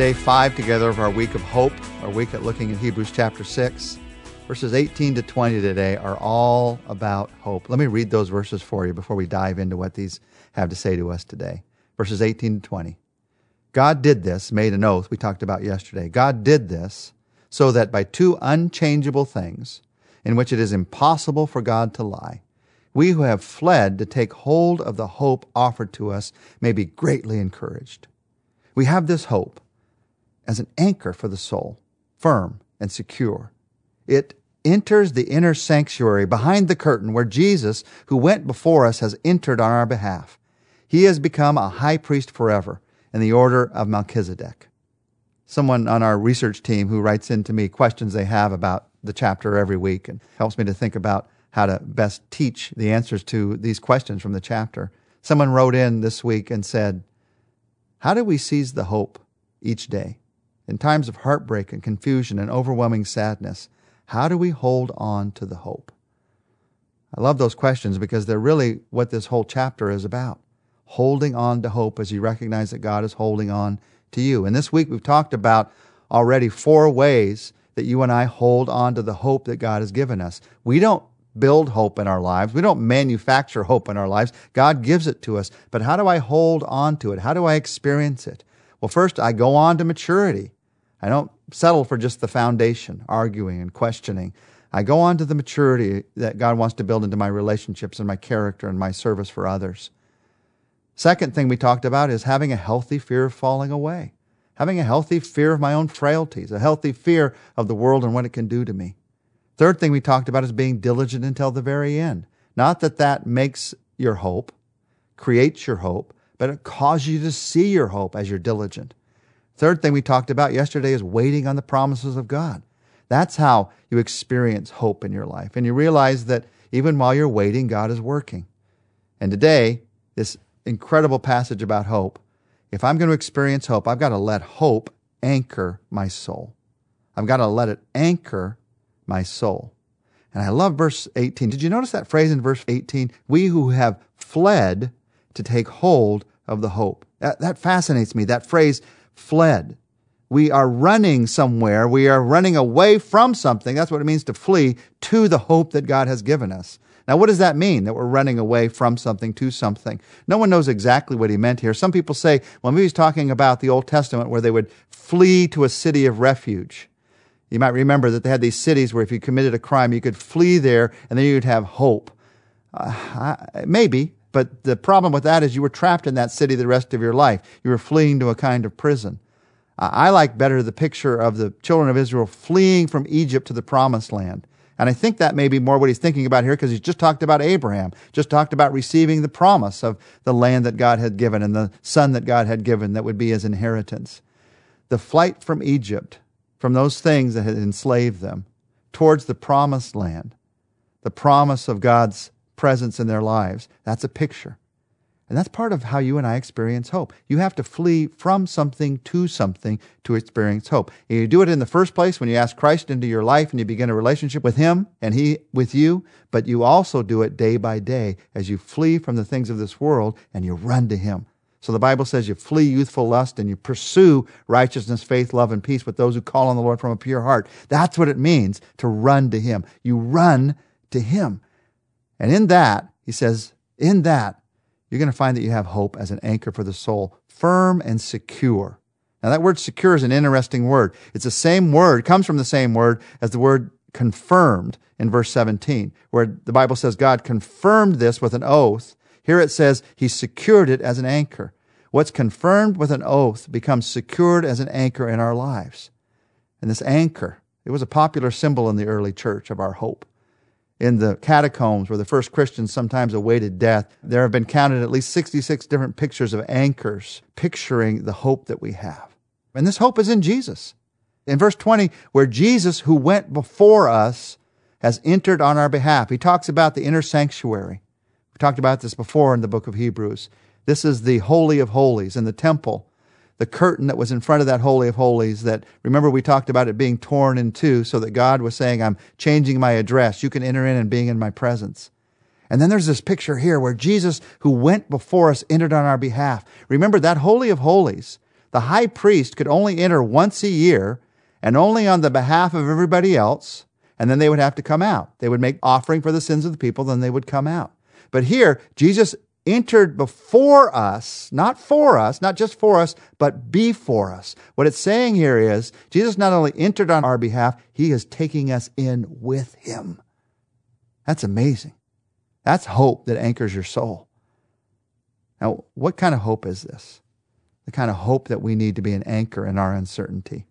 day five together of our week of hope, our week at looking at Hebrews chapter 6. Verses 18 to 20 today are all about hope. Let me read those verses for you before we dive into what these have to say to us today. Verses 18 to 20. God did this, made an oath we talked about yesterday. God did this so that by two unchangeable things, in which it is impossible for God to lie, we who have fled to take hold of the hope offered to us may be greatly encouraged. We have this hope as an anchor for the soul, firm and secure. It enters the inner sanctuary behind the curtain where Jesus, who went before us, has entered on our behalf. He has become a high priest forever in the order of Melchizedek. Someone on our research team who writes into me questions they have about the chapter every week and helps me to think about how to best teach the answers to these questions from the chapter. Someone wrote in this week and said, How do we seize the hope each day? In times of heartbreak and confusion and overwhelming sadness, how do we hold on to the hope? I love those questions because they're really what this whole chapter is about. Holding on to hope as you recognize that God is holding on to you. And this week we've talked about already four ways that you and I hold on to the hope that God has given us. We don't build hope in our lives. We don't manufacture hope in our lives. God gives it to us. But how do I hold on to it? How do I experience it? Well, first, I go on to maturity. I don't settle for just the foundation, arguing and questioning. I go on to the maturity that God wants to build into my relationships and my character and my service for others. Second thing we talked about is having a healthy fear of falling away, having a healthy fear of my own frailties, a healthy fear of the world and what it can do to me. Third thing we talked about is being diligent until the very end. Not that that makes your hope, creates your hope, but it causes you to see your hope as you're diligent. Third thing we talked about yesterday is waiting on the promises of God. That's how you experience hope in your life. And you realize that even while you're waiting, God is working. And today, this incredible passage about hope, if I'm going to experience hope, I've got to let hope anchor my soul. I've got to let it anchor my soul. And I love verse 18. Did you notice that phrase in verse 18? We who have fled to take hold of the hope. That, that fascinates me. That phrase, fled. We are running somewhere. We are running away from something. That's what it means to flee to the hope that God has given us. Now, what does that mean that we're running away from something to something? No one knows exactly what he meant here. Some people say, well, maybe he's talking about the Old Testament where they would flee to a city of refuge. You might remember that they had these cities where if you committed a crime, you could flee there and then you'd have hope. Uh, maybe, but the problem with that is you were trapped in that city the rest of your life. You were fleeing to a kind of prison. I like better the picture of the children of Israel fleeing from Egypt to the promised land. And I think that may be more what he's thinking about here because he's just talked about Abraham, just talked about receiving the promise of the land that God had given and the son that God had given that would be his inheritance. The flight from Egypt, from those things that had enslaved them, towards the promised land, the promise of God's presence in their lives. That's a picture. And that's part of how you and I experience hope. You have to flee from something to something to experience hope. And you do it in the first place when you ask Christ into your life and you begin a relationship with Him and He with you, but you also do it day by day as you flee from the things of this world and you run to Him. So the Bible says you flee youthful lust and you pursue righteousness, faith, love, and peace with those who call on the Lord from a pure heart. That's what it means to run to Him. You run to Him. And in that, he says, in that, you're going to find that you have hope as an anchor for the soul, firm and secure. Now, that word secure is an interesting word. It's the same word, comes from the same word as the word confirmed in verse 17, where the Bible says God confirmed this with an oath. Here it says he secured it as an anchor. What's confirmed with an oath becomes secured as an anchor in our lives. And this anchor, it was a popular symbol in the early church of our hope in the catacombs where the first Christians sometimes awaited death, there have been counted at least 66 different pictures of anchors picturing the hope that we have. And this hope is in Jesus. In verse 20, where Jesus, who went before us, has entered on our behalf, he talks about the inner sanctuary. We talked about this before in the book of Hebrews. This is the Holy of Holies in the temple the curtain that was in front of that Holy of Holies that, remember, we talked about it being torn in two so that God was saying, I'm changing my address. You can enter in and being in my presence. And then there's this picture here where Jesus, who went before us, entered on our behalf. Remember that Holy of Holies, The high priest could only enter once a year and only on the behalf of everybody else, and then they would have to come out. They would make offering for the sins of the people, then they would come out. But here, Jesus entered before us, not for us, not just for us, but before us. What it's saying here is Jesus not only entered on our behalf, he is taking us in with him. That's amazing. That's hope that anchors your soul. Now, what kind of hope is this? The kind of hope that we need to be an anchor in our uncertainty.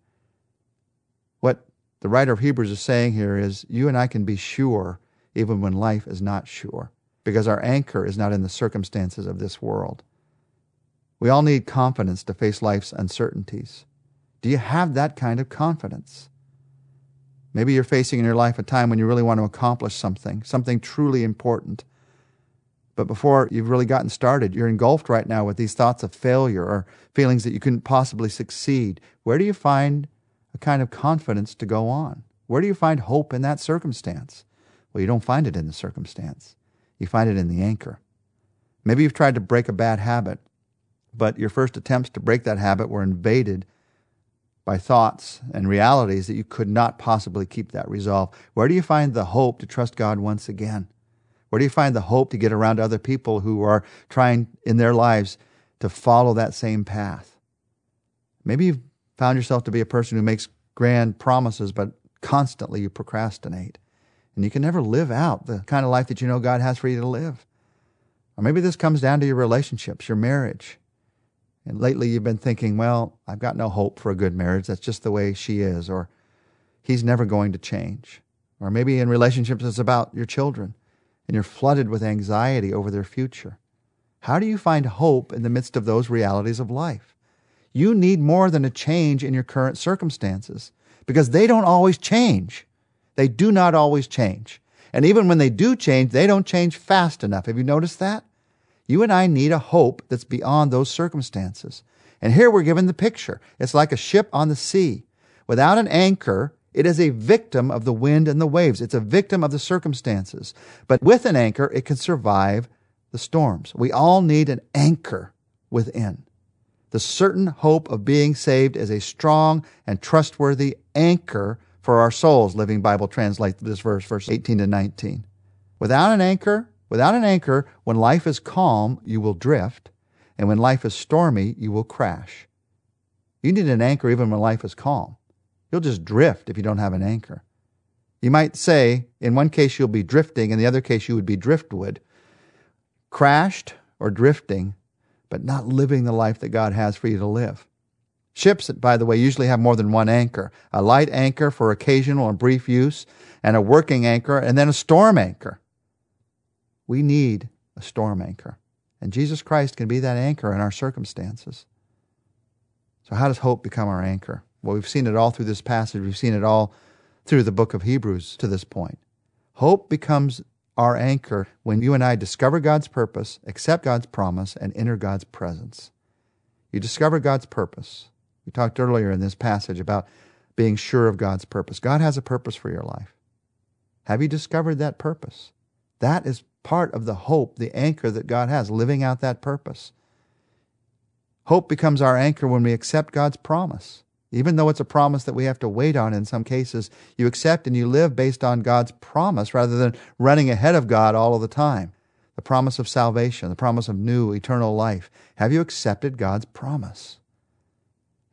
What the writer of Hebrews is saying here is you and I can be sure even when life is not sure because our anchor is not in the circumstances of this world. We all need confidence to face life's uncertainties. Do you have that kind of confidence? Maybe you're facing in your life a time when you really want to accomplish something, something truly important. But before you've really gotten started, you're engulfed right now with these thoughts of failure or feelings that you couldn't possibly succeed. Where do you find a kind of confidence to go on? Where do you find hope in that circumstance? Well, you don't find it in the circumstance. You find it in the anchor. Maybe you've tried to break a bad habit, but your first attempts to break that habit were invaded by thoughts and realities that you could not possibly keep that resolve. Where do you find the hope to trust God once again? Where do you find the hope to get around other people who are trying in their lives to follow that same path? Maybe you've found yourself to be a person who makes grand promises, but constantly you procrastinate and you can never live out the kind of life that you know God has for you to live. Or maybe this comes down to your relationships, your marriage. And lately you've been thinking, well, I've got no hope for a good marriage. That's just the way she is, or he's never going to change. Or maybe in relationships it's about your children and you're flooded with anxiety over their future. How do you find hope in the midst of those realities of life? You need more than a change in your current circumstances because they don't always change. They do not always change. And even when they do change, they don't change fast enough. Have you noticed that? You and I need a hope that's beyond those circumstances. And here we're given the picture. It's like a ship on the sea. Without an anchor, it is a victim of the wind and the waves. It's a victim of the circumstances. But with an anchor, it can survive the storms. We all need an anchor within. The certain hope of being saved is a strong and trustworthy anchor for our souls, Living Bible translate this verse, verse 18 to 19. Without an anchor, without an anchor, when life is calm, you will drift, and when life is stormy, you will crash. You need an anchor even when life is calm. You'll just drift if you don't have an anchor. You might say, in one case you'll be drifting, in the other case you would be driftwood, crashed or drifting, but not living the life that God has for you to live. Ships, by the way, usually have more than one anchor a light anchor for occasional and brief use, and a working anchor, and then a storm anchor. We need a storm anchor. And Jesus Christ can be that anchor in our circumstances. So, how does hope become our anchor? Well, we've seen it all through this passage. We've seen it all through the book of Hebrews to this point. Hope becomes our anchor when you and I discover God's purpose, accept God's promise, and enter God's presence. You discover God's purpose. We talked earlier in this passage about being sure of God's purpose. God has a purpose for your life. Have you discovered that purpose? That is part of the hope, the anchor that God has, living out that purpose. Hope becomes our anchor when we accept God's promise. Even though it's a promise that we have to wait on in some cases, you accept and you live based on God's promise rather than running ahead of God all of the time. The promise of salvation, the promise of new eternal life. Have you accepted God's promise?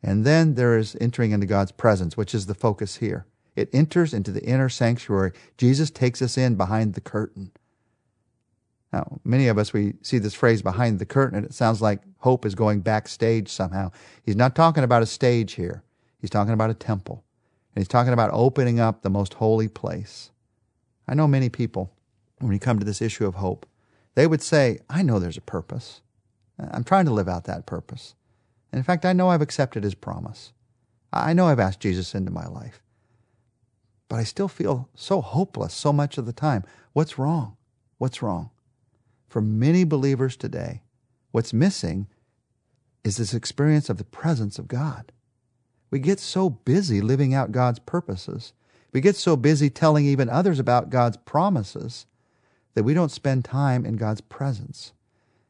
And then there is entering into God's presence, which is the focus here. It enters into the inner sanctuary. Jesus takes us in behind the curtain. Now, many of us, we see this phrase behind the curtain, and it sounds like hope is going backstage somehow. He's not talking about a stage here, he's talking about a temple. And he's talking about opening up the most holy place. I know many people, when you come to this issue of hope, they would say, I know there's a purpose. I'm trying to live out that purpose. And in fact, I know I've accepted his promise. I know I've asked Jesus into my life. But I still feel so hopeless so much of the time. What's wrong? What's wrong? For many believers today, what's missing is this experience of the presence of God. We get so busy living out God's purposes. We get so busy telling even others about God's promises that we don't spend time in God's presence.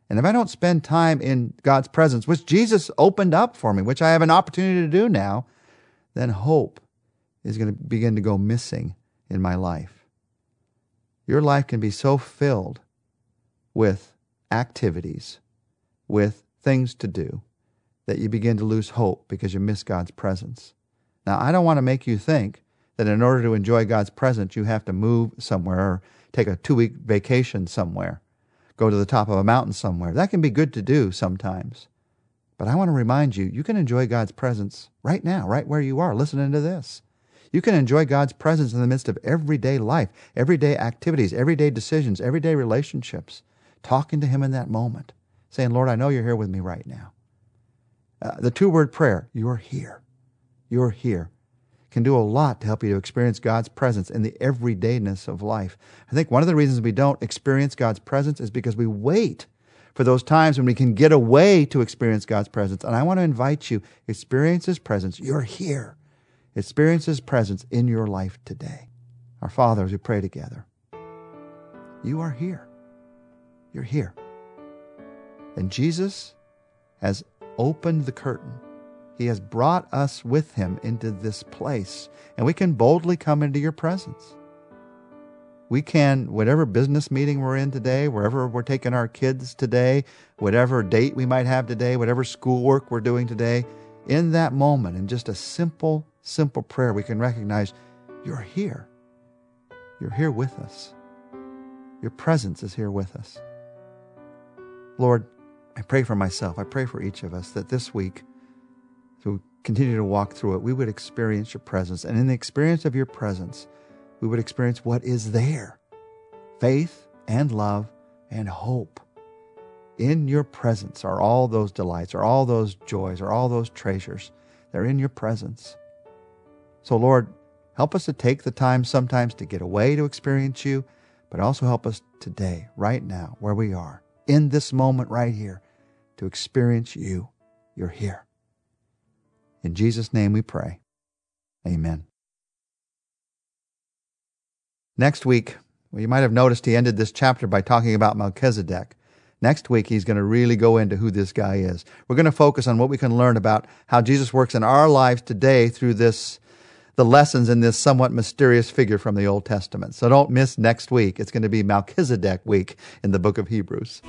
And if I don't spend time in God's presence, which Jesus opened up for me, which I have an opportunity to do now, then hope is going to begin to go missing in my life. Your life can be so filled with activities, with things to do, that you begin to lose hope because you miss God's presence. Now, I don't want to make you think that in order to enjoy God's presence, you have to move somewhere or take a two week vacation somewhere, go to the top of a mountain somewhere. That can be good to do sometimes. But I want to remind you, you can enjoy God's presence right now, right where you are, listening to this. You can enjoy God's presence in the midst of everyday life, everyday activities, everyday decisions, everyday relationships, talking to Him in that moment, saying, Lord, I know you're here with me right now. Uh, the two word prayer, you're here. You're here can do a lot to help you to experience God's presence in the everydayness of life. I think one of the reasons we don't experience God's presence is because we wait for those times when we can get away to experience God's presence. And I want to invite you, experience His presence. You're here. Experience His presence in your life today. Our Father, as we pray together, you are here. You're here. And Jesus has opened the curtain he has brought us with him into this place, and we can boldly come into your presence. We can, whatever business meeting we're in today, wherever we're taking our kids today, whatever date we might have today, whatever schoolwork we're doing today, in that moment, in just a simple, simple prayer, we can recognize you're here. You're here with us. Your presence is here with us. Lord, I pray for myself. I pray for each of us that this week, to continue to walk through it, we would experience your presence. And in the experience of your presence, we would experience what is there faith and love and hope. In your presence are all those delights, are all those joys, are all those treasures. They're in your presence. So, Lord, help us to take the time sometimes to get away to experience you, but also help us today, right now, where we are, in this moment right here, to experience you. You're here. In Jesus' name we pray. Amen. Next week, well, you might have noticed he ended this chapter by talking about Melchizedek. Next week, he's going to really go into who this guy is. We're going to focus on what we can learn about how Jesus works in our lives today through this, the lessons in this somewhat mysterious figure from the Old Testament. So don't miss next week. It's going to be Melchizedek week in the book of Hebrews.